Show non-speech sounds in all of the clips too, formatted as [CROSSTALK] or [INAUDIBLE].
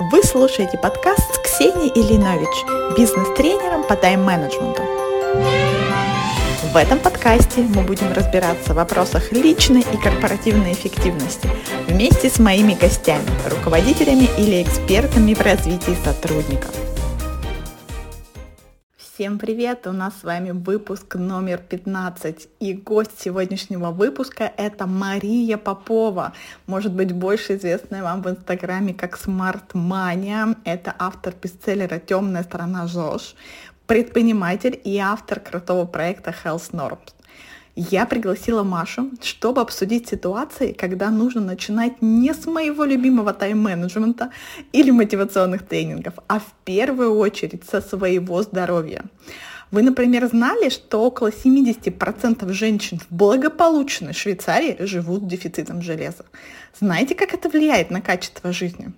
Вы слушаете подкаст с Ксенией Ильинович, бизнес-тренером по тайм-менеджменту. В этом подкасте мы будем разбираться в вопросах личной и корпоративной эффективности вместе с моими гостями, руководителями или экспертами в развитии сотрудников. Всем привет! У нас с вами выпуск номер 15. И гость сегодняшнего выпуска это Мария Попова. Может быть, больше известная вам в Инстаграме как Mania. Это автор бестселлера «Темная сторона ЗОЖ», предприниматель и автор крутого проекта Health Norms. Я пригласила Машу, чтобы обсудить ситуации, когда нужно начинать не с моего любимого тайм-менеджмента или мотивационных тренингов, а в первую очередь со своего здоровья. Вы, например, знали, что около 70% женщин в благополучной Швейцарии живут с дефицитом железа? Знаете, как это влияет на качество жизни?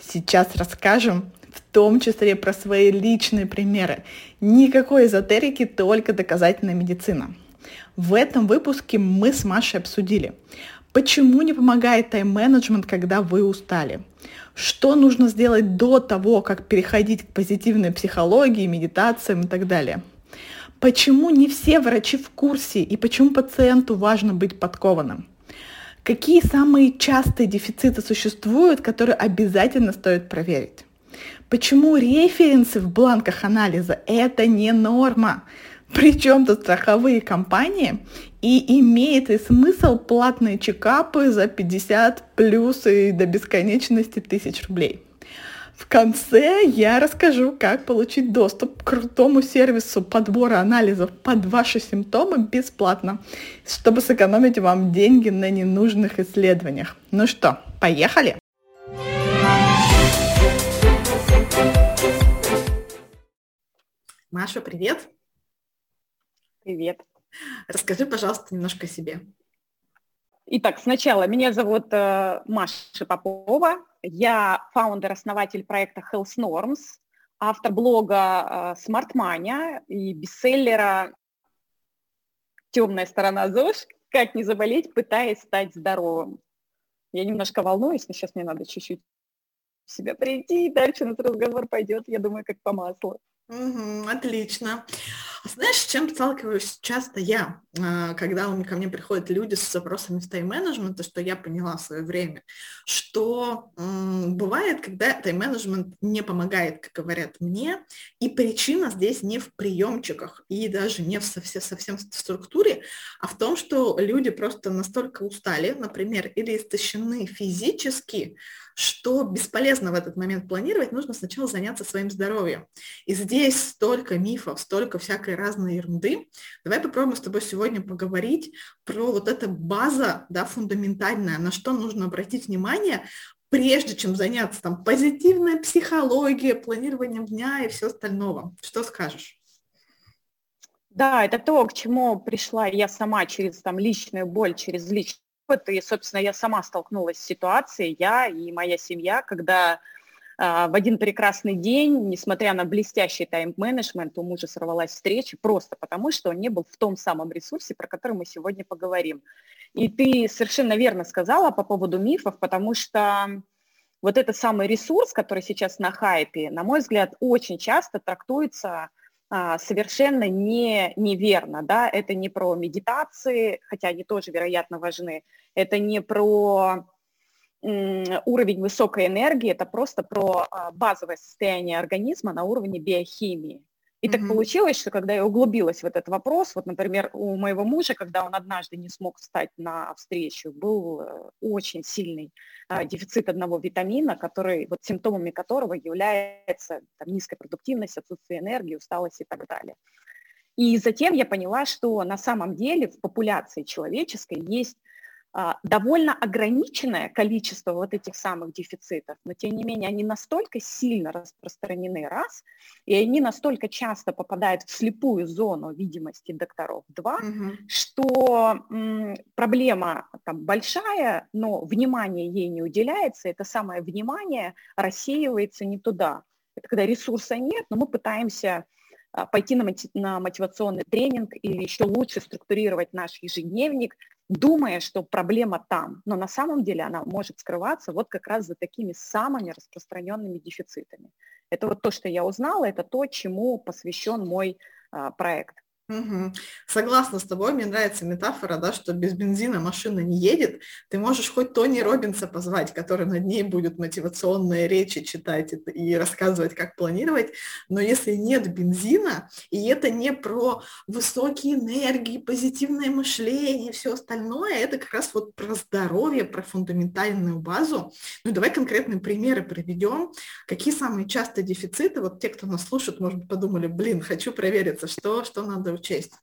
Сейчас расскажем в том числе про свои личные примеры. Никакой эзотерики, только доказательная медицина. В этом выпуске мы с Машей обсудили, почему не помогает тайм-менеджмент, когда вы устали, что нужно сделать до того, как переходить к позитивной психологии, медитациям и так далее. Почему не все врачи в курсе и почему пациенту важно быть подкованным? Какие самые частые дефициты существуют, которые обязательно стоит проверить? Почему референсы в бланках анализа – это не норма? Причем тут страховые компании, и имеет ли смысл платные чекапы за 50 плюс и до бесконечности тысяч рублей. В конце я расскажу, как получить доступ к крутому сервису подбора анализов под ваши симптомы бесплатно, чтобы сэкономить вам деньги на ненужных исследованиях. Ну что, поехали? Маша, привет! Привет. Расскажи, пожалуйста, немножко о себе. Итак, сначала меня зовут э, Маша Попова. Я фаундер-основатель проекта Health Norms, автор блога э, Smart Mania и бестселлера «Темная сторона ЗОЖ. Как не заболеть, пытаясь стать здоровым». Я немножко волнуюсь, но сейчас мне надо чуть-чуть в себя прийти, и дальше этот разговор пойдет, я думаю, как по маслу. Угу, отлично. Знаешь, с чем сталкиваюсь часто я, а, когда ко мне приходят люди с запросами в тайм-менеджмента, что я поняла в свое время, что бывает, когда тайм-менеджмент не помогает, как говорят мне, и причина здесь не в приемчиках и даже не в совсем, совсем структуре, а в том, что люди просто настолько устали, например, или истощены физически, что бесполезно в этот момент планировать, нужно сначала заняться своим здоровьем. И здесь столько мифов, столько всякой разной ерунды. Давай попробуем с тобой сегодня поговорить про вот это база, да, фундаментальная, на что нужно обратить внимание, прежде чем заняться там позитивной психологией, планированием дня и все остального. Что скажешь? Да, это то, к чему пришла я сама через там личную боль, через личный опыт, и, собственно, я сама столкнулась с ситуацией, я и моя семья, когда а, в один прекрасный день, несмотря на блестящий тайм-менеджмент, у мужа сорвалась встреча просто потому, что он не был в том самом ресурсе, про который мы сегодня поговорим. И ты совершенно верно сказала по поводу мифов, потому что вот этот самый ресурс, который сейчас на хайпе, на мой взгляд, очень часто трактуется совершенно не, неверно. Да? Это не про медитации, хотя они тоже, вероятно, важны. Это не про уровень высокой энергии, это просто про а, базовое состояние организма на уровне биохимии. И mm-hmm. так получилось, что когда я углубилась в этот вопрос, вот, например, у моего мужа, когда он однажды не смог встать на встречу, был э, очень сильный а, дефицит одного витамина, который, вот симптомами которого является там, низкая продуктивность, отсутствие энергии, усталость и так далее. И затем я поняла, что на самом деле в популяции человеческой есть довольно ограниченное количество вот этих самых дефицитов, но тем не менее они настолько сильно распространены, раз, и они настолько часто попадают в слепую зону видимости докторов, два, угу. что м, проблема там большая, но внимание ей не уделяется, это самое внимание рассеивается не туда. Это когда ресурса нет, но мы пытаемся а, пойти на, мотивационный тренинг или еще лучше структурировать наш ежедневник думая, что проблема там, но на самом деле она может скрываться вот как раз за такими самыми распространенными дефицитами. Это вот то, что я узнала, это то, чему посвящен мой а, проект. Угу. Согласна с тобой, мне нравится метафора, да, что без бензина машина не едет. Ты можешь хоть Тони Робинса позвать, который над ней будет мотивационные речи читать и рассказывать, как планировать, но если нет бензина, и это не про высокие энергии, позитивное мышление, все остальное, это как раз вот про здоровье, про фундаментальную базу. Ну давай конкретные примеры приведем. Какие самые частые дефициты? Вот те, кто нас слушает, может быть, подумали, блин, хочу провериться, что, что надо учесть?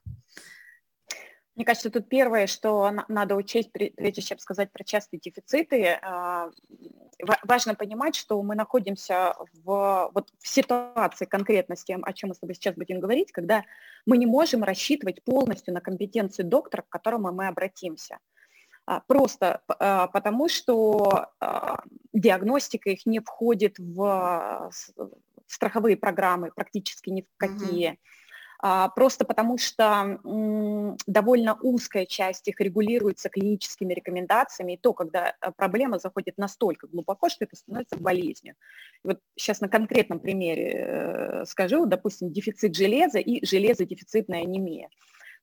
Мне кажется, тут первое, что надо учесть, прежде чем сказать про частые дефициты, а, важно понимать, что мы находимся в, вот, в ситуации конкретно с тем, о чем мы с тобой сейчас будем говорить, когда мы не можем рассчитывать полностью на компетенцию доктора, к которому мы обратимся. А, просто а, потому, что диагностика их не входит в страховые программы практически ни в какие. Mm-hmm просто потому что довольно узкая часть их регулируется клиническими рекомендациями, и то, когда э, проблема заходит настолько глубоко, что это становится болезнью. Вот сейчас на конкретном примере э, скажу, допустим, дефицит железа и железодефицитная анемия.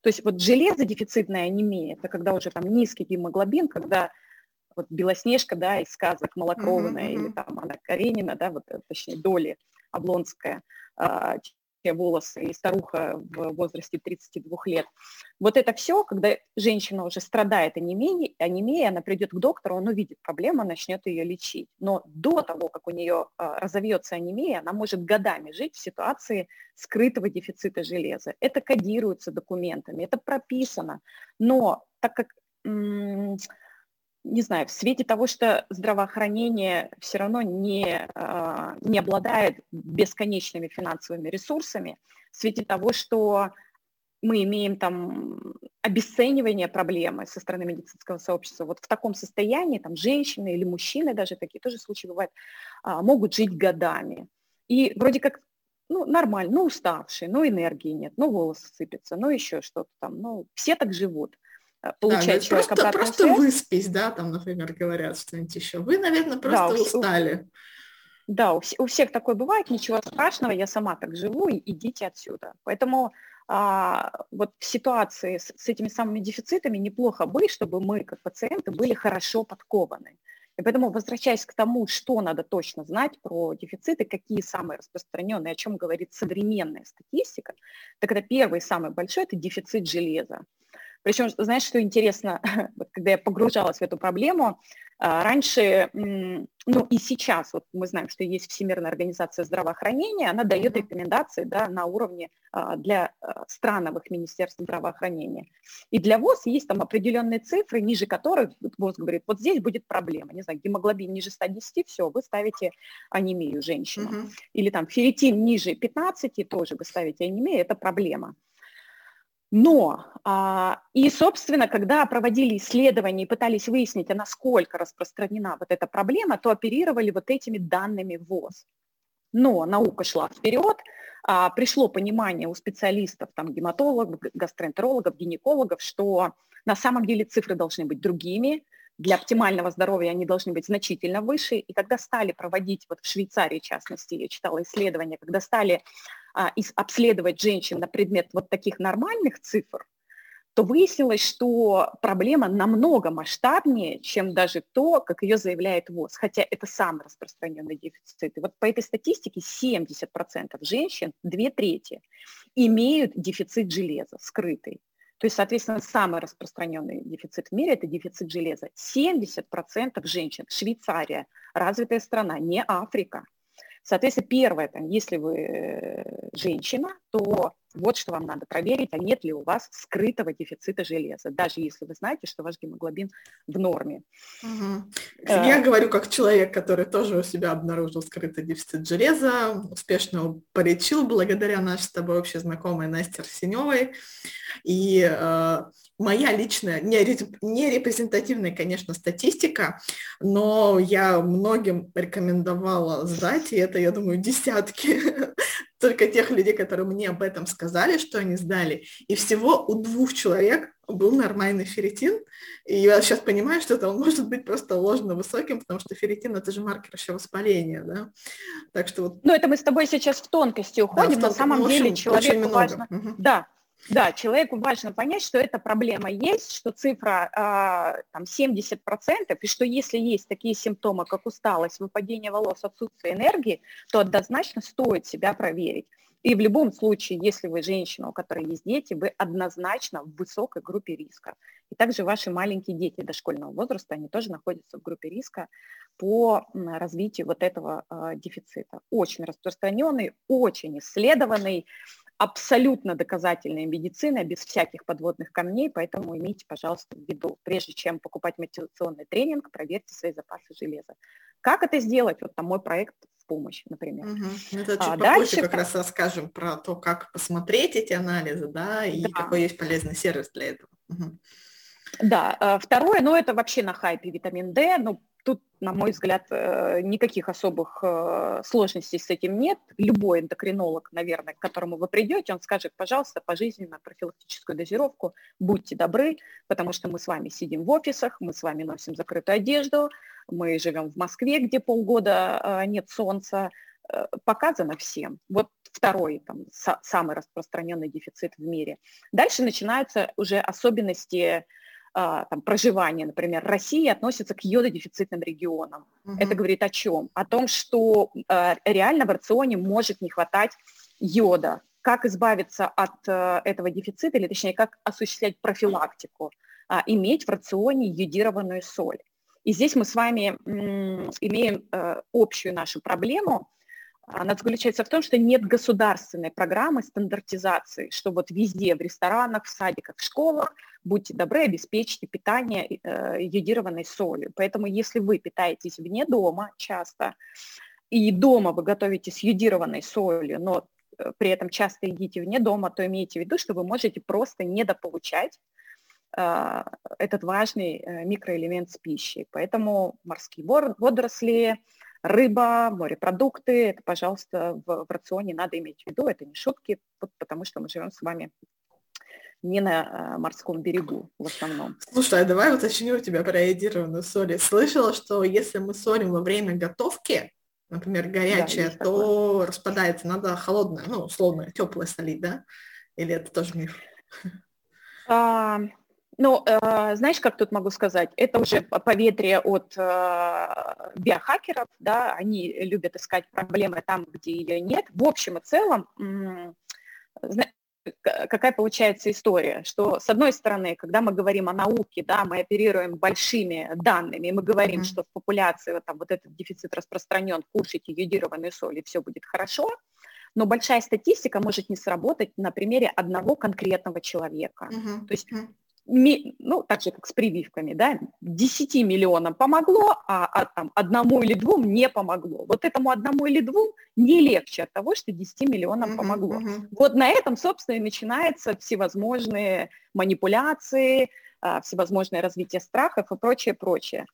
То есть вот железодефицитная анемия, это когда уже там низкий гемоглобин, когда вот Белоснежка, да, из сказок Малокровная mm-hmm. или там Анна Каренина, да, вот, э, точнее, Доли Облонская, а, волосы и старуха в возрасте 32 лет. Вот это все, когда женщина уже страдает анемией, анемией, она придет к доктору, он увидит проблему, начнет ее лечить. Но до того, как у нее а, разовьется анемия, она может годами жить в ситуации скрытого дефицита железа. Это кодируется документами, это прописано. Но так как не знаю, в свете того, что здравоохранение все равно не, а, не обладает бесконечными финансовыми ресурсами, в свете того, что мы имеем там обесценивание проблемы со стороны медицинского сообщества, вот в таком состоянии там женщины или мужчины, даже такие тоже случаи бывают, а, могут жить годами. И вроде как ну, нормально, ну, уставшие, ну, энергии нет, ну, волосы сыпятся, ну, еще что-то там, ну, все так живут. Э, получать да, просто, просто связь. выспись, да, там, например, говорят что-нибудь еще. Вы, наверное, просто да, устали. У, да, у, у всех такое бывает, ничего страшного, я сама так живу, и идите отсюда. Поэтому а, вот в ситуации с, с этими самыми дефицитами неплохо бы, чтобы мы, как пациенты, были хорошо подкованы. И поэтому, возвращаясь к тому, что надо точно знать про дефициты, какие самые распространенные, о чем говорит современная статистика, так это первый, самый большой, это дефицит железа. Причем, знаешь, что интересно, [LAUGHS] вот когда я погружалась в эту проблему, а, раньше, ну и сейчас, вот мы знаем, что есть Всемирная организация здравоохранения, она дает рекомендации да, на уровне а, для а, страновых министерств здравоохранения. И для ВОЗ есть там определенные цифры, ниже которых ВОЗ говорит, вот здесь будет проблема, не знаю, гемоглобин ниже 110, все, вы ставите анемию женщину. Угу. Или там ферритин ниже 15, тоже вы ставите анемию, это проблема. Но, а, и, собственно, когда проводили исследования и пытались выяснить, а насколько распространена вот эта проблема, то оперировали вот этими данными ВОЗ. Но наука шла вперед, а, пришло понимание у специалистов, там, гематологов, гастроэнтерологов, гинекологов, что на самом деле цифры должны быть другими, для оптимального здоровья они должны быть значительно выше. И когда стали проводить, вот в Швейцарии, в частности, я читала исследования, когда стали а, обследовать женщин на предмет вот таких нормальных цифр, то выяснилось, что проблема намного масштабнее, чем даже то, как ее заявляет ВОЗ, хотя это самый распространенный дефицит. И вот по этой статистике 70% женщин, две трети, имеют дефицит железа скрытый. То есть, соответственно, самый распространенный дефицит в мире – это дефицит железа. 70% женщин, Швейцария, развитая страна, не Африка – Соответственно, первое, там, если вы э, женщина, то вот что вам надо проверить, а нет ли у вас скрытого дефицита железа, даже если вы знаете, что ваш гемоглобин в норме. Угу. Я говорю как человек, который тоже у себя обнаружил скрытый дефицит железа, успешно его полечил благодаря нашей с тобой общей знакомой Насте Арсеневой. И э, моя личная, не, не репрезентативная, конечно, статистика, но я многим рекомендовала сдать, и это, я думаю, десятки [LAUGHS] только тех людей, которые мне об этом сказали, что они сдали. И всего у двух человек был нормальный ферритин. И я сейчас понимаю, что это он может быть просто ложно высоким, потому что ферритин это же маркер еще воспаления, да. Так что вот. Ну это мы с тобой сейчас в тонкости уходим. Да, в тонкости. На самом ну, деле человеку важно. Угу. Да, да, человеку важно понять, что эта проблема есть, что цифра э, там 70%, и что если есть такие симптомы, как усталость, выпадение волос, отсутствие энергии, то однозначно стоит себя проверить. И в любом случае, если вы женщина, у которой есть дети, вы однозначно в высокой группе риска. И также ваши маленькие дети дошкольного возраста, они тоже находятся в группе риска по развитию вот этого э, дефицита. Очень распространенный, очень исследованный, абсолютно доказательная медицина, без всяких подводных камней, поэтому имейте, пожалуйста, в виду, прежде чем покупать мотивационный тренинг, проверьте свои запасы железа. Как это сделать? Вот там мой проект в помощь, например. Угу. Это чуть а, дальше как раз расскажем про то, как посмотреть эти анализы, да, и да. какой есть полезный сервис для этого. Угу. Да, э, второе, ну это вообще на хайпе витамин D, ну Тут, на мой взгляд, э, никаких особых э, сложностей с этим нет. Любой эндокринолог, наверное, к которому вы придете, он скажет, пожалуйста, пожизненно профилактическую дозировку, будьте добры, потому что мы с вами сидим в офисах, мы с вами носим закрытую одежду, мы живем в Москве, где полгода э, нет солнца, показано всем. Вот второй, там, самый распространенный дефицит в мире. Дальше начинаются уже особенности там, проживания, например, России относится к йододефицитным регионам. Угу. Это говорит о чем? О том, что э, реально в рационе может не хватать йода. Как избавиться от э, этого дефицита, или точнее, как осуществлять профилактику? Иметь в рационе йодированную соль. И здесь мы с вами имеем общую нашу проблему, она заключается в том, что нет государственной программы стандартизации, что вот везде, в ресторанах, в садиках, в школах, будьте добры, обеспечьте питание э, йодированной солью. Поэтому если вы питаетесь вне дома часто, и дома вы готовите с йодированной солью, но э, при этом часто едите вне дома, то имейте в виду, что вы можете просто недополучать э, этот важный э, микроэлемент с пищей. Поэтому морские водоросли, рыба, морепродукты, это, пожалуйста, в, в рационе надо иметь в виду, это не шутки, потому что мы живем с вами не на э, морском берегу в основном. Слушай, а давай уточню у тебя про йодированную соль. Слышала, что если мы солим во время готовки, например, горячее, да, то такое. распадается, надо холодное, ну, условно, теплое солить, да? Или это тоже миф? А, ну, э, знаешь, как тут могу сказать? Это уже поветрие от э, биохакеров, да, они любят искать проблемы там, где ее нет. В общем и целом, какая получается история, что с одной стороны, когда мы говорим о науке, да, мы оперируем большими данными, мы говорим, mm-hmm. что в популяции вот, там, вот этот дефицит распространен, кушайте йодированную соль, и все будет хорошо, но большая статистика может не сработать на примере одного конкретного человека. Mm-hmm. То есть ну, так же, как с прививками, да, 10 миллионам помогло, а, а там, одному или двум не помогло. Вот этому одному или двум не легче от того, что 10 миллионам помогло. Uh-huh. Вот на этом, собственно, и начинаются всевозможные манипуляции, а, всевозможное развитие страхов и прочее, прочее.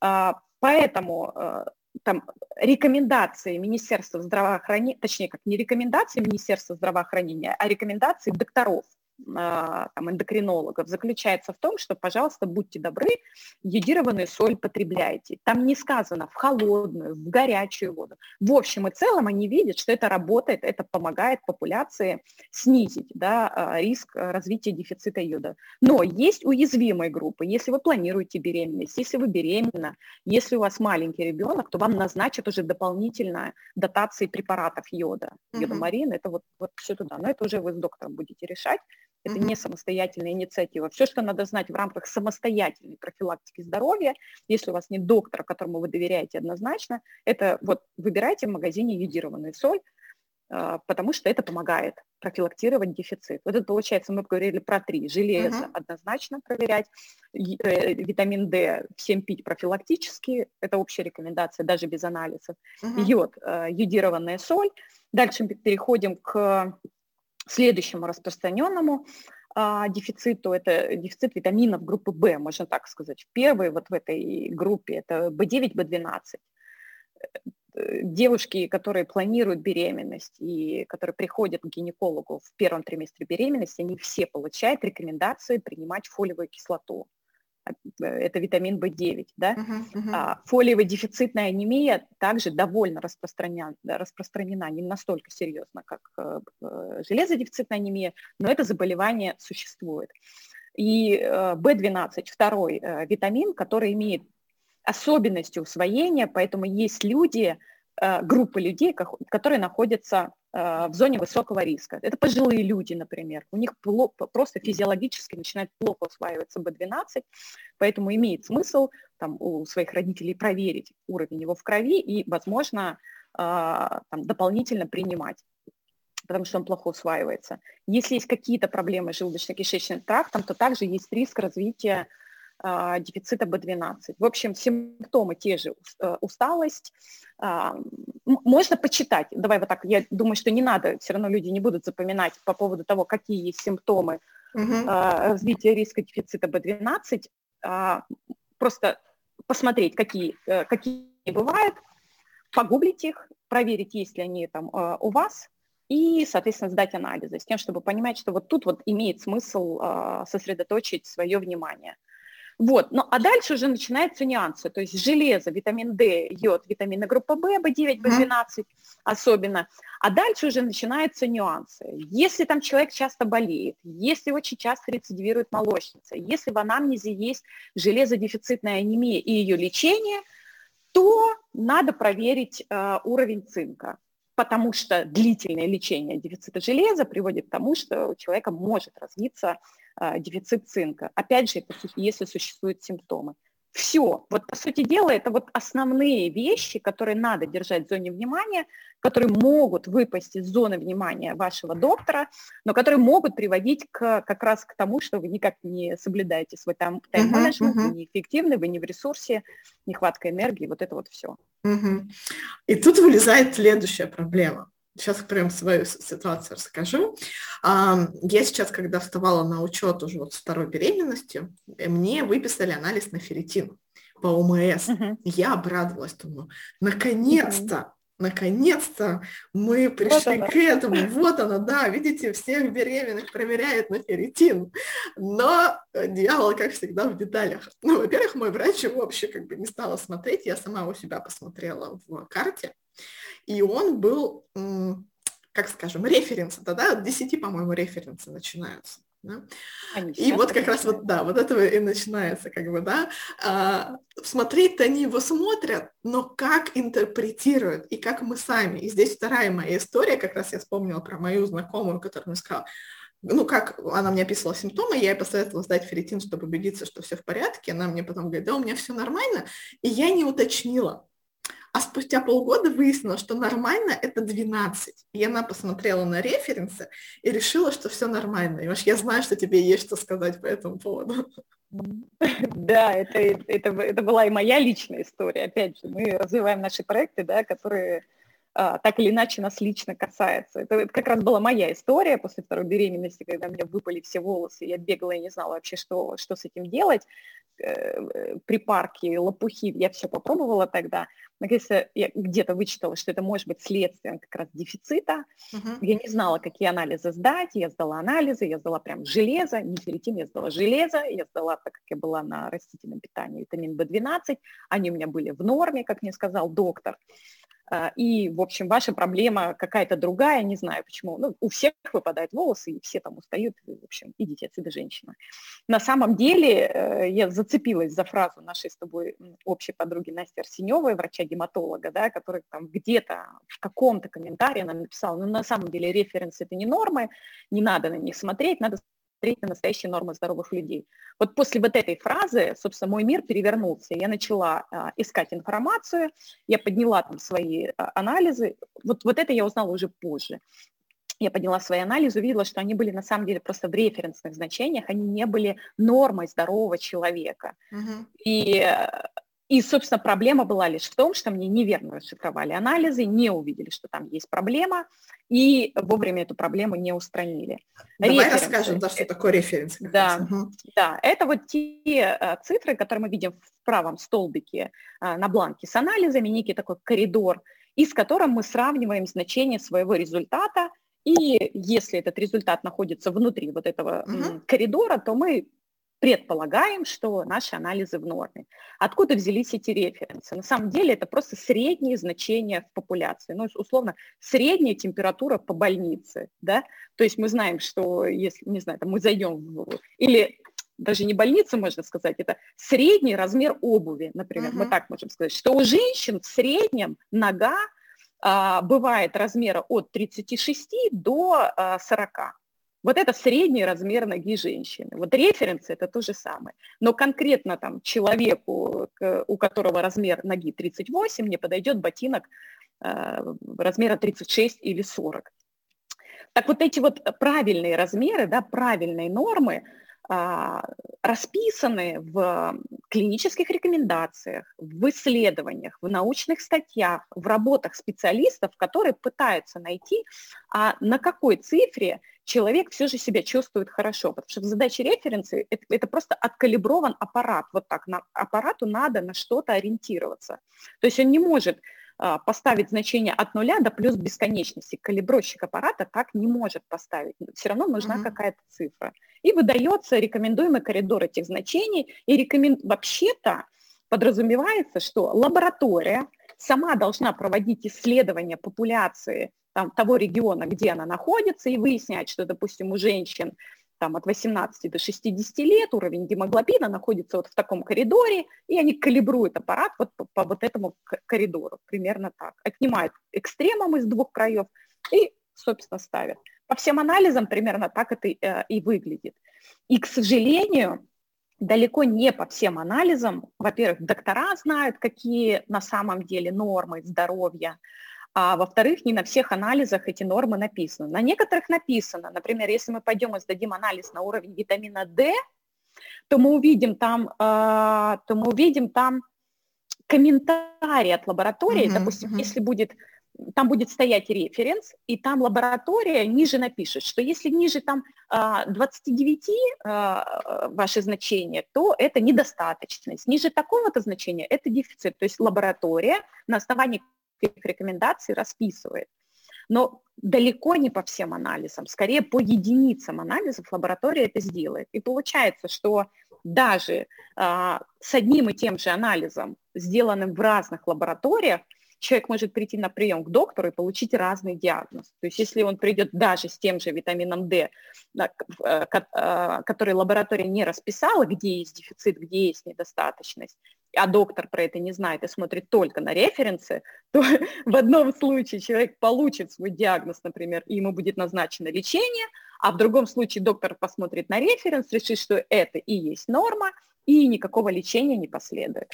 А, поэтому там рекомендации Министерства здравоохранения, точнее, как не рекомендации Министерства здравоохранения, а рекомендации докторов – а, там, эндокринологов заключается в том, что, пожалуйста, будьте добры, йодированную соль потребляйте. Там не сказано в холодную, в горячую воду. В общем и целом они видят, что это работает, это помогает популяции снизить да, а, риск развития дефицита йода. Но есть уязвимые группы. Если вы планируете беременность, если вы беременна, если у вас маленький ребенок, то вам назначат уже дополнительно дотации препаратов йода. Йодомарин, это вот, вот все туда. Но это уже вы с доктором будете решать. Это не самостоятельная инициатива. Все, что надо знать в рамках самостоятельной профилактики здоровья, если у вас нет доктора, которому вы доверяете однозначно, это вот выбирайте в магазине йодированную соль, а, потому что это помогает профилактировать дефицит. Вот это получается, мы говорили про три. Железо uh-huh. однозначно проверять, э, витамин D всем пить профилактически, это общая рекомендация, даже без анализов. Uh-huh. Йод, э, йодированная соль. Дальше переходим к следующему распространенному а, дефициту, это дефицит витаминов группы В, можно так сказать. В первой вот в этой группе это В9, В12. девушки, которые планируют беременность и которые приходят к гинекологу в первом триместре беременности, они все получают рекомендации принимать фолиевую кислоту. Э, это витамин В9, да. Uh-huh, uh-huh. А, фолиево-дефицитная анемия также довольно распространена, распространена, не настолько серьезно, как э, э, железодефицитная анемия, но это заболевание существует. И э, В12, второй э, витамин, который имеет особенности усвоения, поэтому есть люди, группы людей, которые находятся э, в зоне высокого риска. Это пожилые люди, например. У них просто физиологически начинает плохо усваиваться B12, поэтому имеет смысл там, у своих родителей проверить уровень его в крови и, возможно, э, там, дополнительно принимать потому что он плохо усваивается. Если есть какие-то проблемы с желудочно-кишечным трактом, то также есть риск развития а, дефицита B12. В общем, симптомы те же, э, усталость. А, можно почитать. Давай вот так, я думаю, что не надо, все равно люди не будут запоминать по поводу того, какие есть симптомы угу. развития риска дефицита B12. Просто посмотреть, какие, э, какие бывают, погуглить их, проверить, есть ли они там у вас, и, соответственно, сдать анализы с тем, чтобы понимать, что вот тут вот имеет смысл сосредоточить свое внимание – вот, ну а дальше уже начинаются нюансы, то есть железо, витамин D, йод, витамины группы В, B9, B12 особенно. А дальше уже начинаются нюансы. Если там человек часто болеет, если очень часто рецидивирует молочница, если в анамнезе есть железодефицитная анемия и ее лечение, то надо проверить э, уровень цинка потому что длительное лечение дефицита железа приводит к тому, что у человека может развиться а, дефицит цинка. Опять же, если существуют симптомы. Все. Вот, по сути дела, это вот основные вещи, которые надо держать в зоне внимания, которые могут выпасть из зоны внимания вашего доктора, но которые могут приводить к, как раз к тому, что вы никак не соблюдаете свой тайм-менеджмент, uh-huh, uh-huh. вы неэффективны, вы не в ресурсе, нехватка энергии, вот это вот все. И тут вылезает следующая проблема сейчас прям свою ситуацию расскажу. Я сейчас, когда вставала на учет уже вот с второй беременностью, мне выписали анализ на ферритин по ОМС. Uh-huh. Я обрадовалась, думаю, наконец-то. Наконец-то мы пришли вот к этому. Вот она, да, видите, всех беременных проверяет на ферритин. Но дьявол, как всегда, в деталях. Ну, во-первых, мой врач его вообще как бы не стала смотреть, я сама у себя посмотрела в карте и он был, как скажем, референс, тогда от 10, по-моему, референсы начинаются. Да? и вот как раз вот, да, вот этого и начинается, как бы, да, а, смотреть-то они его смотрят, но как интерпретируют, и как мы сами. И здесь вторая моя история, как раз я вспомнила про мою знакомую, которая мне сказала, ну, как она мне описывала симптомы, я ей посоветовала сдать ферритин, чтобы убедиться, что все в порядке. Она мне потом говорит, да, у меня все нормально. И я не уточнила, а спустя полгода выяснилось, что нормально это 12. И она посмотрела на референсы и решила, что все нормально. И я знаю, что тебе есть что сказать по этому поводу. [LAUGHS] Да, это, это, это была и моя личная история. Опять же, мы развиваем наши проекты, да, которые так или иначе нас лично касается. Это, это как раз была моя история после второй беременности, когда мне выпали все волосы, я бегала и не знала вообще, что, что с этим делать. Э, припарки, лопухи, я все попробовала тогда. Наконец-то я где-то вычитала, что это может быть следствием как раз дефицита. Uh-huh. Я не знала, какие анализы сдать. Я сдала анализы, я сдала прям железо, не ферритин, я сдала железо. Я сдала, так как я была на растительном питании, витамин В12. Они у меня были в норме, как мне сказал доктор. А, и, в общем, ваша проблема какая-то другая, не знаю почему. Ну, у всех выпадают волосы, и все там устают, и, в общем, идите отсюда, женщина. На самом деле, э, я зацепилась за фразу нашей с тобой общей подруги Насти Арсеневой, врача-гематолога, да, который там где-то в каком-то комментарии нам написал, ну, на самом деле, референсы это не нормы, не надо на них смотреть, надо смотреть на настоящие нормы здоровых людей. Вот после вот этой фразы, собственно, мой мир перевернулся. Я начала а, искать информацию, я подняла там свои а, анализы. Вот, вот это я узнала уже позже. Я подняла свои анализы, увидела, что они были на самом деле просто в референсных значениях, они не были нормой здорового человека. Uh-huh. И и, собственно, проблема была лишь в том, что мне неверно расшифровали анализы, не увидели, что там есть проблема, и вовремя эту проблему не устранили. Давай Референсы. расскажем, да, что такое референс. Да, угу. да, это вот те а, цифры, которые мы видим в правом столбике а, на бланке с анализами, некий такой коридор, и с которым мы сравниваем значение своего результата. И если этот результат находится внутри вот этого угу. коридора, то мы предполагаем, что наши анализы в норме. Откуда взялись эти референсы? На самом деле это просто средние значения в популяции. Ну, условно, средняя температура по больнице. Да? То есть мы знаем, что если, не знаю, там мы зайдем в... Или даже не больница, можно сказать, это средний размер обуви, например, uh-huh. мы так можем сказать, что у женщин в среднем нога а, бывает размера от 36 до а, 40. Вот это средний размер ноги женщины. Вот референсы это то же самое. Но конкретно там человеку, у которого размер ноги 38, не подойдет ботинок э, размера 36 или 40. Так вот эти вот правильные размеры, да, правильные нормы, а, расписаны в клинических рекомендациях, в исследованиях, в научных статьях, в работах специалистов, которые пытаются найти, а на какой цифре человек все же себя чувствует хорошо. Потому что в задаче референции это, это просто откалиброван аппарат. Вот так, на, аппарату надо на что-то ориентироваться. То есть он не может а, поставить значение от нуля до плюс бесконечности. Калибровщик аппарата так не может поставить. Все равно нужна mm-hmm. какая-то цифра. И выдается рекомендуемый коридор этих значений. И рекомен... вообще-то подразумевается, что лаборатория сама должна проводить исследования популяции там, того региона, где она находится, и выяснять, что, допустим, у женщин там, от 18 до 60 лет уровень гемоглобина находится вот в таком коридоре, и они калибруют аппарат вот по, по вот этому коридору, примерно так. Отнимают экстремум из двух краев и, собственно, ставят. По всем анализам примерно так это э, и выглядит. И, к сожалению, далеко не по всем анализам, во-первых, доктора знают, какие на самом деле нормы здоровья, а во-вторых, не на всех анализах эти нормы написаны. На некоторых написано, например, если мы пойдем и сдадим анализ на уровень витамина D, то мы увидим там, э, то мы увидим там комментарий от лаборатории, uh-huh, допустим, uh-huh. если будет там будет стоять референс, и там лаборатория ниже напишет, что если ниже там 29 а, а, ваши значения, то это недостаточность. Ниже такого-то значения это дефицит. То есть лаборатория на основании их рекомендаций расписывает. Но далеко не по всем анализам, скорее по единицам анализов лаборатория это сделает. И получается, что даже а, с одним и тем же анализом, сделанным в разных лабораториях, человек может прийти на прием к доктору и получить разный диагноз. То есть если он придет даже с тем же витамином D, э, э, который лаборатория не расписала, где есть дефицит, где есть недостаточность, а доктор про это не знает и смотрит только на референсы, [LAUGHS] то в одном случае человек получит свой диагноз, например, и ему будет назначено лечение, а в другом случае доктор посмотрит на референс, решит, что это и есть норма, и никакого лечения не последует.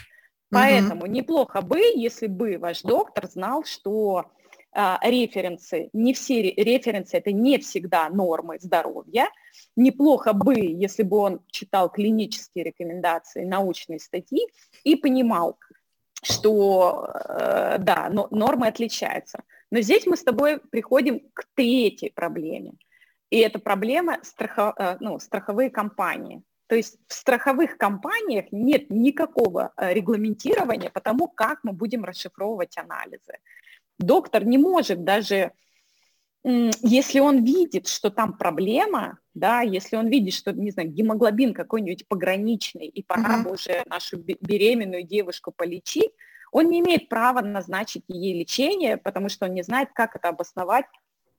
Поэтому mm-hmm. неплохо бы, если бы ваш доктор знал, что референсы, не все референсы, это не всегда нормы здоровья. Неплохо бы, если бы он читал клинические рекомендации, научные статьи и понимал, что э, да, но, нормы отличаются. Но здесь мы с тобой приходим к третьей проблеме. И это проблема страхо, э, ну, страховые компании. То есть в страховых компаниях нет никакого э, регламентирования по тому, как мы будем расшифровывать анализы. Доктор не может даже, если он видит, что там проблема, да, если он видит, что, не знаю, гемоглобин какой-нибудь пограничный, и пора uh-huh. бы уже нашу беременную девушку полечить, он не имеет права назначить ей лечение, потому что он не знает, как это обосновать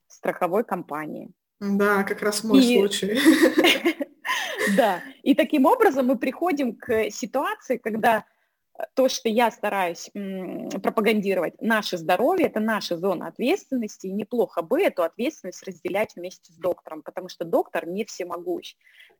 страховой компании. Да, как раз мой и... случай. [LAUGHS] Да, и таким образом мы приходим к ситуации, когда то, что я стараюсь пропагандировать, наше здоровье, это наша зона ответственности, и неплохо бы эту ответственность разделять вместе с доктором, потому что доктор не всемогущ.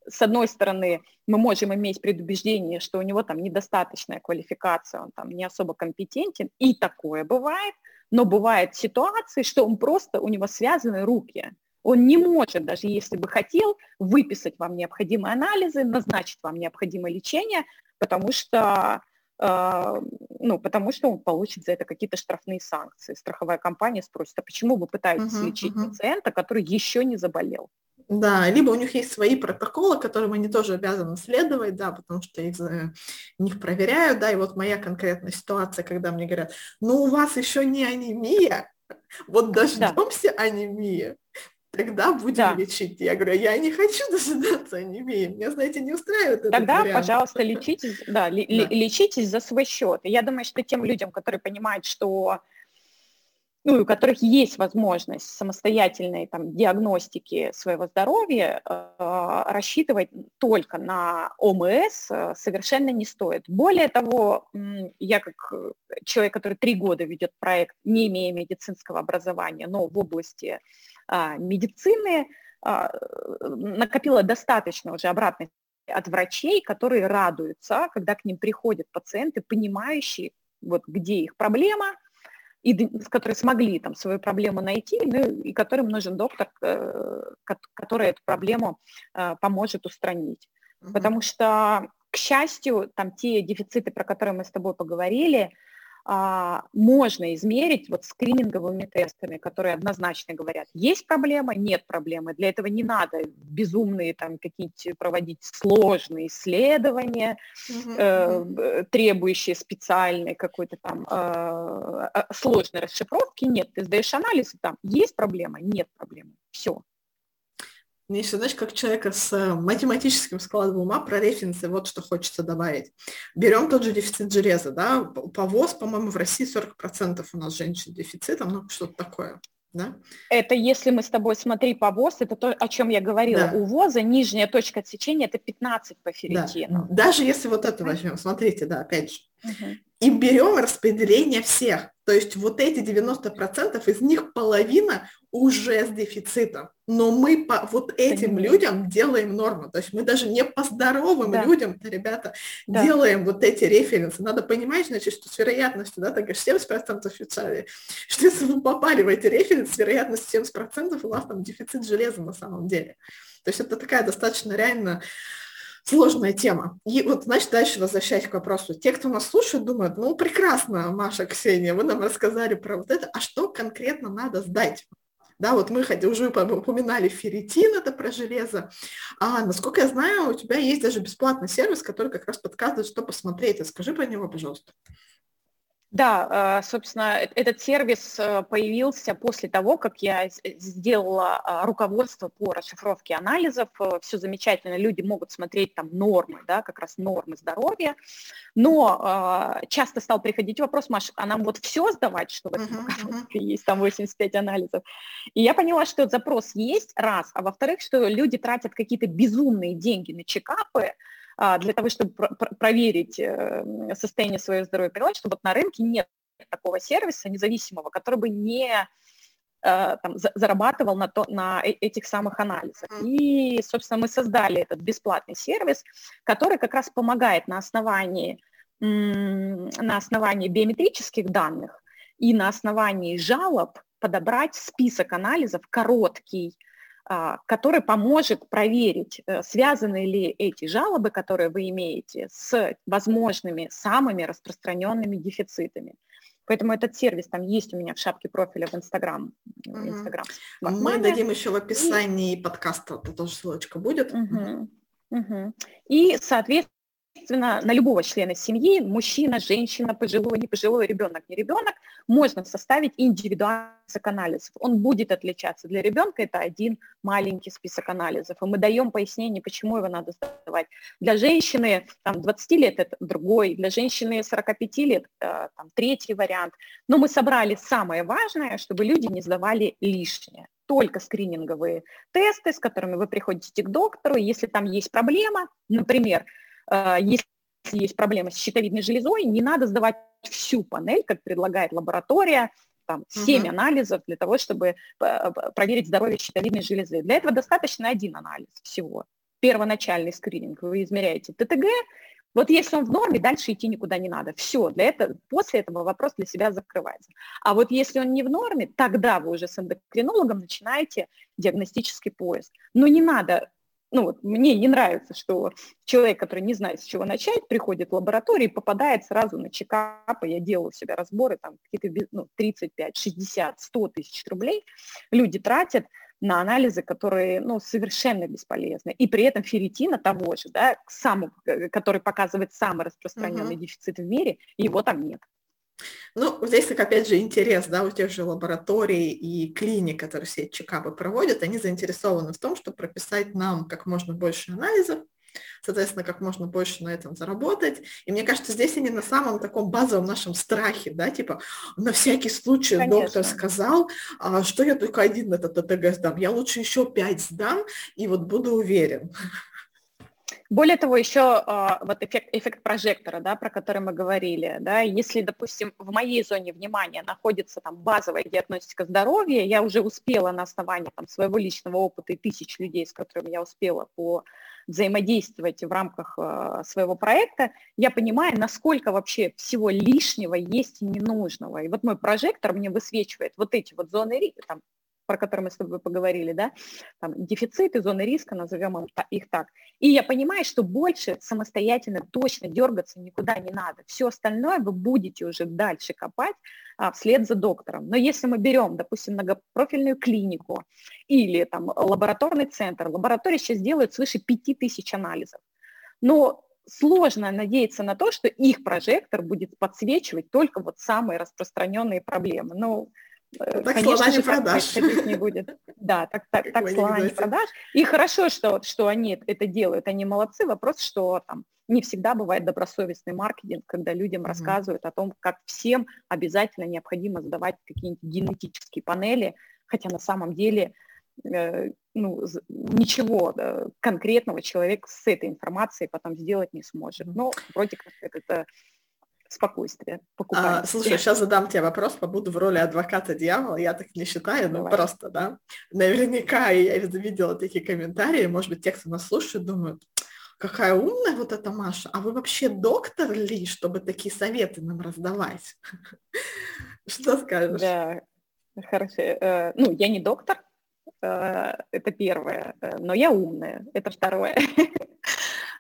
С одной стороны, мы можем иметь предубеждение, что у него там недостаточная квалификация, он там не особо компетентен, и такое бывает, но бывают ситуации, что он просто, у него связаны руки, он не может, даже если бы хотел, выписать вам необходимые анализы, назначить вам необходимое лечение, потому что ну, потому что он получит за это какие-то штрафные санкции. Страховая компания спросит, а почему вы пытаетесь uh-huh, лечить uh-huh. пациента, который еще не заболел? Да, либо у них есть свои протоколы, которым они тоже обязаны следовать, да, потому что их за них проверяют, да, и вот моя конкретная ситуация, когда мне говорят, ну у вас еще не анемия, вот дождемся да. анемии, тогда будем да. лечить. Я говорю, я не хочу [LAUGHS] дожидаться анемии, меня, знаете, не устраивает Тогда, вариант. пожалуйста, лечитесь, да, [LAUGHS] да. лечитесь за свой счет. И я думаю, что тем людям, которые понимают, что ну, у которых есть возможность самостоятельной там, диагностики своего здоровья, э, рассчитывать только на ОМС э, совершенно не стоит. Более того, я как человек, который три года ведет проект, не имея медицинского образования, но в области медицины, э, накопила достаточно уже обратной от врачей, которые радуются, когда к ним приходят пациенты, понимающие, вот где их проблема – с которой смогли там свою проблему найти, ну, и которым нужен доктор, э, который эту проблему э, поможет устранить. Mm-hmm. Потому что, к счастью, там те дефициты, про которые мы с тобой поговорили, а, можно измерить вот скрининговыми тестами, которые однозначно говорят, есть проблема, нет проблемы. Для этого не надо безумные там какие-то проводить сложные исследования, mm-hmm. э, требующие специальной какой-то там э, э, сложной расшифровки. Нет, ты сдаешь анализ, и там есть проблема, нет проблемы. Все. Мне еще, знаешь, как человека с э, математическим складом ума про референсы, вот что хочется добавить. Берем тот же дефицит железа, да, по ВОЗ, по-моему, в России 40% у нас женщин дефицитом, ну, что-то такое. Да? Это если мы с тобой смотри по ВОЗ, это то, о чем я говорила. Да. У ВОЗа нижняя точка отсечения это 15 по ферритину. Да. Даже если вот это возьмем, смотрите, да, опять же. Угу. И берем распределение всех. То есть вот эти 90% из них половина уже с дефицитом. Но мы по вот этим Понимаю. людям делаем норму. То есть мы даже не по здоровым да. людям, ребята, да. делаем вот эти референсы. Надо понимать, значит, что с вероятностью, да, так 70% в Швейцарии, [LAUGHS] что если вы попали в эти референсы, с вероятностью 70% у вас там дефицит железа на самом деле. То есть это такая достаточно реально сложная тема. И вот, значит, дальше возвращаясь к вопросу. Те, кто нас слушает, думают, ну, прекрасно, Маша, Ксения, вы нам рассказали про вот это, а что конкретно надо сдать? Да, вот мы уже упоминали ферритин, это про железо. А, насколько я знаю, у тебя есть даже бесплатный сервис, который как раз подсказывает, что посмотреть. Расскажи про него, пожалуйста. Да, э, собственно, этот сервис э, появился после того, как я сделала а, руководство по расшифровке анализов. Э, Все замечательно, люди могут смотреть там нормы, да, как раз нормы здоровья. Но часто стал приходить вопрос, Маш, а нам вот все сдавать, что в этом uh-huh, есть там 85 анализов? И я поняла, что запрос есть, раз, а во-вторых, что люди тратят какие-то безумные деньги на чекапы, для того, чтобы проверить э, состояние своего здоровья, понимать, что вот на рынке нет такого сервиса независимого, который бы не э, там, зарабатывал на, то, на э, этих самых анализах. И, собственно, мы создали этот бесплатный сервис, который как раз помогает на основании, на основании биометрических данных и на основании жалоб подобрать список анализов короткий, а, который поможет проверить, э, связаны ли эти жалобы, которые вы имеете, с возможными самыми распространенными дефицитами. Поэтому этот сервис там есть у меня в шапке профиля в Инстаграм. Угу. Мы дадим еще в описании и... подкаста, это тоже ссылочка будет. Угу. Угу. И, соответственно, Соответственно, на любого члена семьи, мужчина, женщина, пожилой, не пожилой, ребенок, не ребенок, можно составить индивидуальный список анализов. Он будет отличаться. Для ребенка это один маленький список анализов. И мы даем пояснение, почему его надо сдавать. Для женщины там, 20 лет это другой, для женщины 45 лет э, там, третий вариант. Но мы собрали самое важное, чтобы люди не сдавали лишнее только скрининговые тесты, с которыми вы приходите к доктору. Если там есть проблема, например, если есть проблема с щитовидной железой, не надо сдавать всю панель, как предлагает лаборатория, там, 7 угу. анализов для того, чтобы проверить здоровье щитовидной железы. Для этого достаточно один анализ всего. Первоначальный скрининг. Вы измеряете ТТГ, вот если он в норме, дальше идти никуда не надо. Все, для этого, после этого вопрос для себя закрывается. А вот если он не в норме, тогда вы уже с эндокринологом начинаете диагностический поиск. Но не надо ну вот мне не нравится, что человек, который не знает, с чего начать, приходит в лабораторию и попадает сразу на чекапы, я делаю у себя разборы, там какие-то ну, 35, 60, 100 тысяч рублей люди тратят на анализы, которые ну, совершенно бесполезны. И при этом ферритина того же, да, самый, э, который показывает самый распространенный угу. дефицит в мире, его там нет. Ну, здесь, как опять же, интерес, да, у тех же лабораторий и клиник, которые все эти чекапы проводят, они заинтересованы в том, чтобы прописать нам как можно больше анализов, соответственно, как можно больше на этом заработать. И мне кажется, здесь они на самом таком базовом нашем страхе, да, типа, на всякий случай Конечно. доктор сказал, а, что я только один этот ТТГ сдам, я лучше еще пять сдам, и вот буду уверен. Более того, еще а, вот эффект, эффект прожектора, да, про который мы говорили, да, если, допустим, в моей зоне внимания находится там базовая диагностика здоровья, я уже успела на основании там, своего личного опыта и тысяч людей, с которыми я успела по взаимодействовать в рамках э, своего проекта, я понимаю, насколько вообще всего лишнего есть и ненужного. И вот мой прожектор мне высвечивает вот эти вот зоны, там, про которые мы с тобой поговорили, да, там, дефициты, зоны риска, назовем их так. И я понимаю, что больше самостоятельно точно дергаться никуда не надо. Все остальное вы будете уже дальше копать а, вслед за доктором. Но если мы берем, допустим, многопрофильную клинику или там лабораторный центр, лаборатории сейчас делают свыше 5000 анализов. Но сложно надеяться на то, что их прожектор будет подсвечивать только вот самые распространенные проблемы. Ну, Э, так Конечно же, продаж. не будет. Да, так, [LAUGHS] так, так слова не продаж. И хорошо, что, что они это делают, они молодцы. Вопрос, что там не всегда бывает добросовестный маркетинг, когда людям mm-hmm. рассказывают о том, как всем обязательно необходимо сдавать какие-нибудь генетические панели, хотя на самом деле э, ну, ничего да, конкретного человек с этой информацией потом сделать не сможет. Но вроде как это спокойствие покупать. А, слушай, сейчас задам тебе вопрос, побуду в роли адвоката дьявола, я так не считаю, но просто, да. Наверняка я видела такие комментарии, может быть, те, кто нас слушает, думают, какая умная вот эта Маша, а вы вообще доктор ли, чтобы такие советы нам раздавать? [LAUGHS] Что скажешь? Да, хорошо. Э, ну, я не доктор, э, это первое, э, но я умная, это второе. [LAUGHS]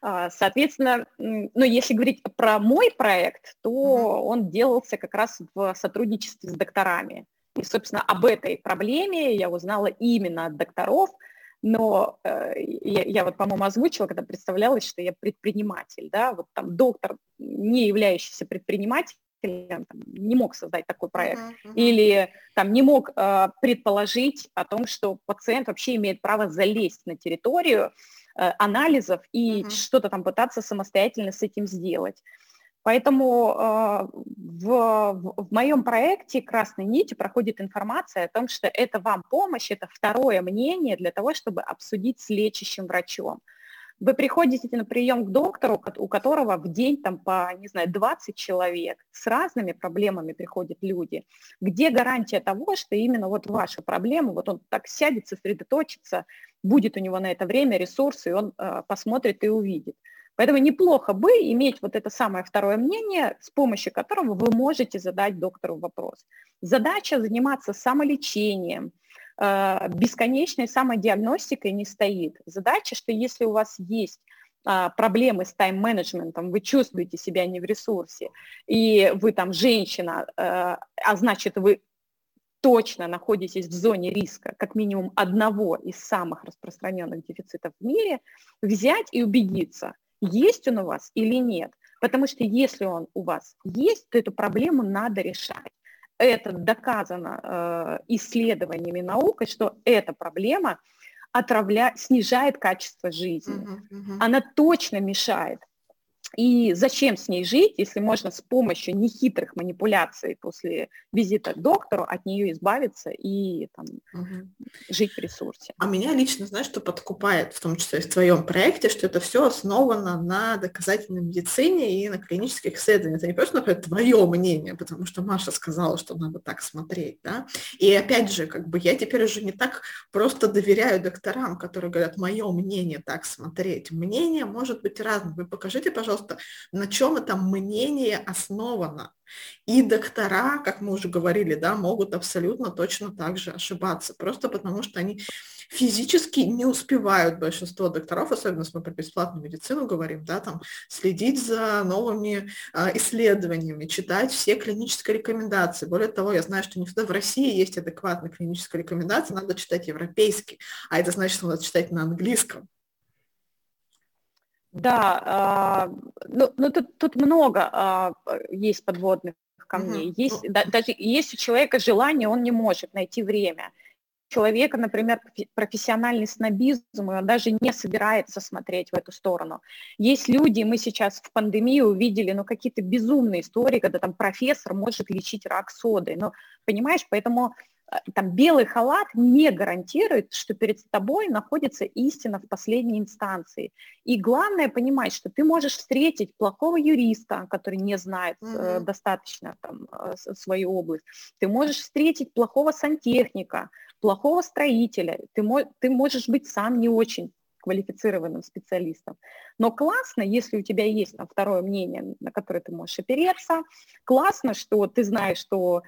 А, соответственно, ну, если говорить про мой проект, то mm-hmm. он делался как раз в сотрудничестве с докторами. И, собственно, об этой проблеме я узнала именно от докторов, но э, я, я вот, по-моему, озвучила, когда представлялась, что я предприниматель, да, вот там доктор, не являющийся предпринимателем, там, не мог создать такой проект, uh-huh, uh-huh. или там не мог э, предположить о том, что пациент вообще имеет право залезть на территорию Э, анализов и uh-huh. что-то там пытаться самостоятельно с этим сделать. Поэтому э, в, в, в моем проекте красной нитью проходит информация о том, что это вам помощь, это второе мнение для того, чтобы обсудить с лечащим врачом. Вы приходите на прием к доктору, у которого в день там по, не знаю, 20 человек, с разными проблемами приходят люди. Где гарантия того, что именно вот ваша проблема, вот он так сядет, сосредоточится, будет у него на это время, ресурсы, и он э, посмотрит и увидит. Поэтому неплохо бы иметь вот это самое второе мнение, с помощью которого вы можете задать доктору вопрос. Задача заниматься самолечением, бесконечной самодиагностикой не стоит. Задача, что если у вас есть э, проблемы с тайм-менеджментом, вы чувствуете себя не в ресурсе, и вы там женщина, э, а значит вы точно находитесь в зоне риска как минимум одного из самых распространенных дефицитов в мире, взять и убедиться, есть он у вас или нет. Потому что если он у вас есть, то эту проблему надо решать. Это доказано э, исследованиями наукой, что эта проблема отравля... снижает качество жизни. Uh-huh, uh-huh. Она точно мешает и зачем с ней жить, если можно с помощью нехитрых манипуляций после визита к доктору от нее избавиться и там, угу. жить в ресурсе. А меня лично, знаешь, что подкупает, в том числе в твоем проекте, что это все основано на доказательной медицине и на клинических исследованиях. Это не просто, например, твое мнение, потому что Маша сказала, что надо так смотреть, да. И опять же, как бы я теперь уже не так просто доверяю докторам, которые говорят, мое мнение так смотреть. Мнение может быть разным. Вы покажите, пожалуйста, просто на чем это мнение основано. И доктора, как мы уже говорили, да, могут абсолютно точно так же ошибаться, просто потому что они физически не успевают большинство докторов, особенно если мы про бесплатную медицину говорим, да, там, следить за новыми а, исследованиями, читать все клинические рекомендации. Более того, я знаю, что не всегда в России есть адекватная клиническая рекомендация, надо читать европейский, а это значит, что надо читать на английском. Да, э, ну, ну тут, тут много э, есть подводных камней. Угу. Есть, да, даже есть у человека желание, он не может найти время человека, например, профессиональный снобизм, и он даже не собирается смотреть в эту сторону. Есть люди, мы сейчас в пандемии увидели, ну, какие-то безумные истории, когда там профессор может лечить рак содой. Ну, понимаешь, поэтому там белый халат не гарантирует, что перед тобой находится истина в последней инстанции. И главное понимать, что ты можешь встретить плохого юриста, который не знает mm-hmm. достаточно там, э, свою область. Ты можешь встретить плохого сантехника, плохого строителя, ты, ты можешь быть сам не очень квалифицированным специалистом. Но классно, если у тебя есть там, второе мнение, на которое ты можешь опереться, классно, что ты знаешь, что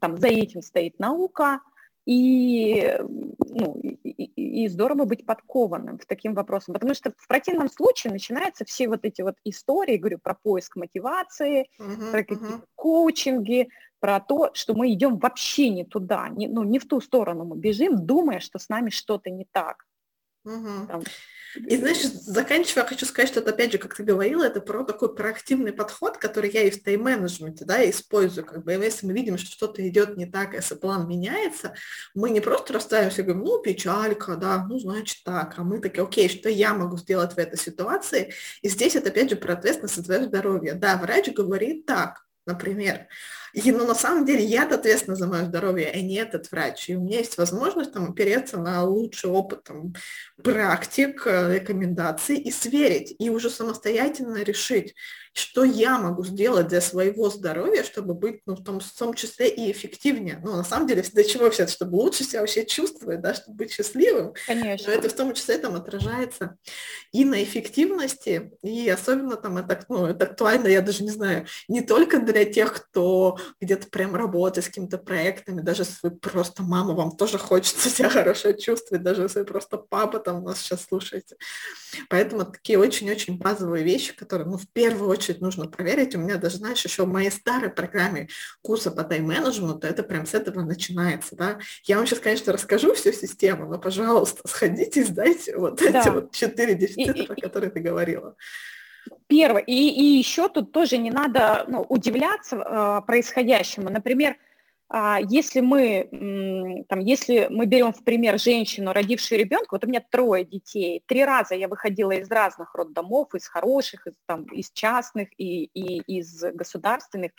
там, за этим стоит наука, и, ну, и, и здорово быть подкованным в таким вопросом, потому что в противном случае начинаются все вот эти вот истории, говорю, про поиск мотивации, uh-huh, про какие-то uh-huh. коучинги, про то, что мы идем вообще не туда, не, ну, не в ту сторону мы бежим, думая, что с нами что-то не так. Угу. Там, и знаешь, заканчивая, хочу сказать, что это, опять же, как ты говорила, это про такой проактивный подход, который я и в тайм-менеджменте да, использую. Как бы, если мы видим, что что-то идет не так, если план меняется, мы не просто расставимся и говорим, ну, печалька, да, ну, значит так, а мы такие, окей, что я могу сделать в этой ситуации? И здесь это, опять же, про ответственность за твое здоровье. Да, врач говорит так, например. И, ну, на самом деле, я ответственна за мое здоровье, а не этот врач. И у меня есть возможность там опереться на лучший опыт там, практик, э, рекомендаций и сверить, и уже самостоятельно решить, что я могу сделать для своего здоровья, чтобы быть, ну, в том, в том числе и эффективнее. Ну, на самом деле, для чего все это, чтобы лучше себя вообще чувствовать, да, чтобы быть счастливым. Конечно. Но это в том числе там отражается и на эффективности, и особенно там это, ну, это актуально, я даже не знаю, не только для тех, кто где-то прям работает с какими-то проектами, даже если вы просто мама, вам тоже хочется себя хорошо чувствовать, даже если вы просто папа там нас сейчас слушаете. Поэтому такие очень-очень базовые вещи, которые, ну, в первую очередь очередь нужно проверить. У меня даже, знаешь, еще в моей старой программе курса по тайм-менеджменту это прям с этого начинается, да. Я вам сейчас, конечно, расскажу всю систему, но, пожалуйста, сходите и сдайте вот да. эти вот четыре дефицита, и, про которые ты говорила. Первое. И, и еще тут тоже не надо ну, удивляться э, происходящему. Например, а если мы, там, если мы берем в пример женщину, родившую ребенка, вот у меня трое детей, три раза я выходила из разных роддомов, из хороших, из, там, из частных и, и из государственных,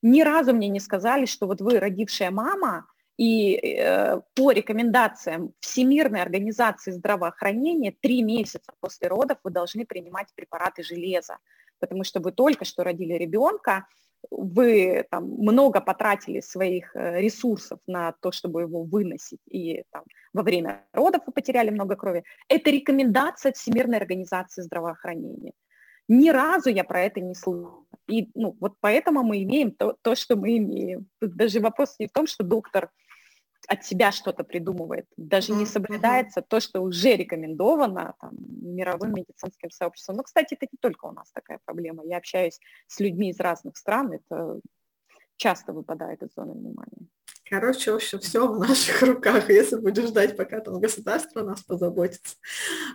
ни разу мне не сказали, что вот вы родившая мама, и э, по рекомендациям Всемирной организации здравоохранения три месяца после родов вы должны принимать препараты железа, потому что вы только что родили ребенка, вы там, много потратили своих э, ресурсов на то, чтобы его выносить, и там, во время родов вы потеряли много крови, это рекомендация Всемирной организации здравоохранения. Ни разу я про это не слышала. И ну, вот поэтому мы имеем то, то, что мы имеем. Тут даже вопрос не в том, что доктор от себя что-то придумывает, даже не соблюдается то, что уже рекомендовано там, мировым медицинским сообществом. Но, кстати, это не только у нас такая проблема. Я общаюсь с людьми из разных стран, это часто выпадает из зоны внимания. Короче, в общем, все в наших руках. Если будешь ждать, пока там государство нас позаботится,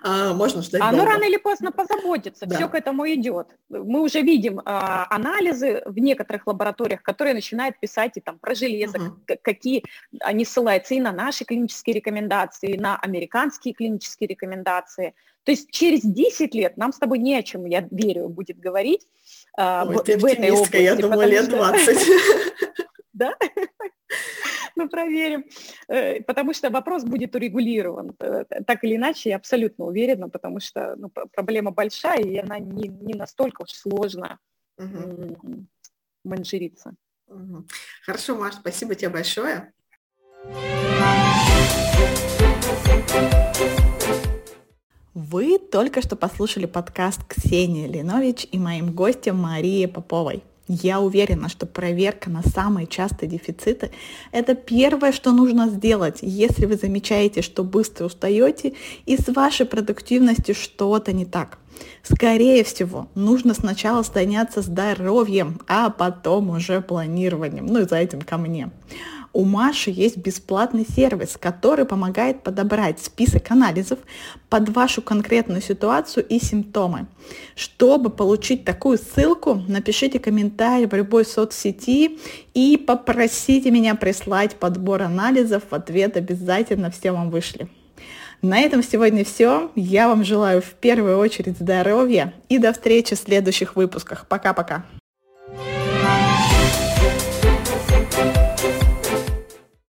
а, можно ждать. Оно долго. рано или поздно позаботится, да. все к этому идет. Мы уже видим а, анализы в некоторых лабораториях, которые начинают писать и там про железо, угу. какие они ссылаются и на наши клинические рекомендации, и на американские клинические рекомендации. То есть через 10 лет нам с тобой не о чем, я верю, будет говорить а, Ой, в, в этой области. Я думаю, лет 20. [LAUGHS] Да? [LAUGHS] Ну, проверим. Э, потому что вопрос будет урегулирован. Э, так или иначе, я абсолютно уверена, потому что ну, проблема большая, и она не, не настолько уж сложно угу. менеджериться. Угу. Хорошо, Маш, спасибо тебе большое. Вы только что послушали подкаст Ксении Ленович и моим гостем Марии Поповой. Я уверена, что проверка на самые частые дефициты – это первое, что нужно сделать, если вы замечаете, что быстро устаете и с вашей продуктивностью что-то не так. Скорее всего, нужно сначала заняться здоровьем, а потом уже планированием. Ну и за этим ко мне. У Маши есть бесплатный сервис, который помогает подобрать список анализов под вашу конкретную ситуацию и симптомы. Чтобы получить такую ссылку, напишите комментарий в любой соцсети и попросите меня прислать подбор анализов. В ответ обязательно все вам вышли. На этом сегодня все. Я вам желаю в первую очередь здоровья и до встречи в следующих выпусках. Пока-пока.